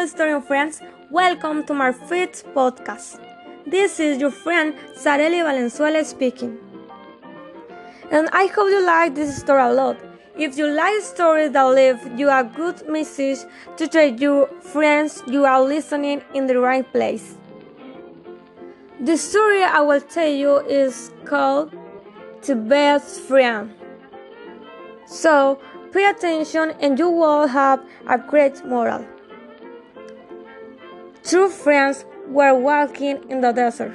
historian friends, welcome to my fifth podcast. This is your friend Zarely Valenzuela speaking. And I hope you like this story a lot. If you like stories that leave you a good message to tell your friends you are listening in the right place. The story I will tell you is called The Best Friend. So pay attention and you will have a great moral. Two friends were walking in the desert.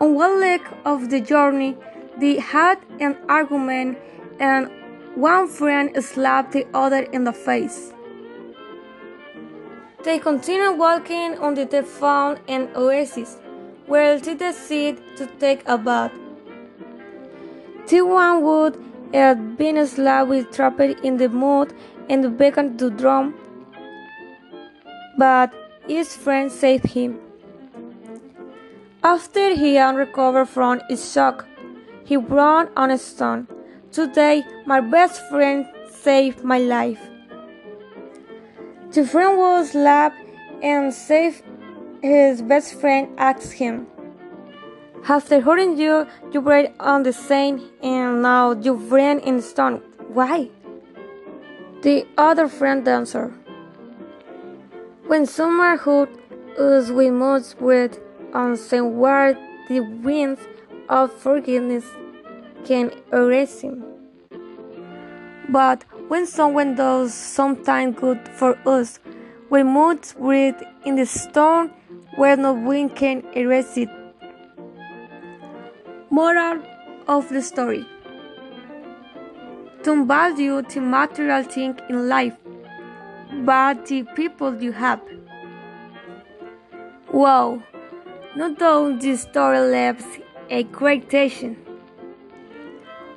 On one leg of the journey, they had an argument, and one friend slapped the other in the face. They continued walking until they found an oasis where they decided to take a bath. The one would had been slapped with trapped in the mud and began to drown, but his friend saved him. After he had recovered from his shock, he ran on a stone. Today, my best friend saved my life. The friend was slapped and saved his best friend asked him, After hurting you, you break on the sand and now you ran in stone. Why? The other friend answered, when summer hurt us we must wait on where the winds of forgiveness can erase him. But when someone does something good for us, we must breathe in the storm where no wind can erase it. Moral of the story Don't value the material thing in life but the people you have. Wow, not though this story leaves a great lesson.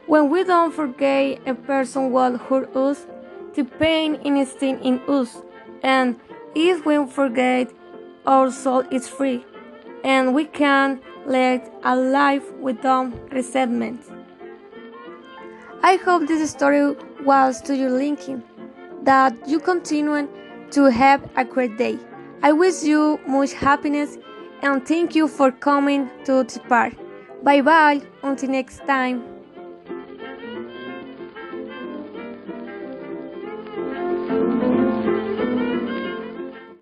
When we don't forget a person what hurt us, the pain is still in us, and if we forget, our soul is free, and we can lead a life without resentment. I hope this story was to your linking that you continue to have a great day. I wish you much happiness and thank you for coming to the park. Bye bye until next time.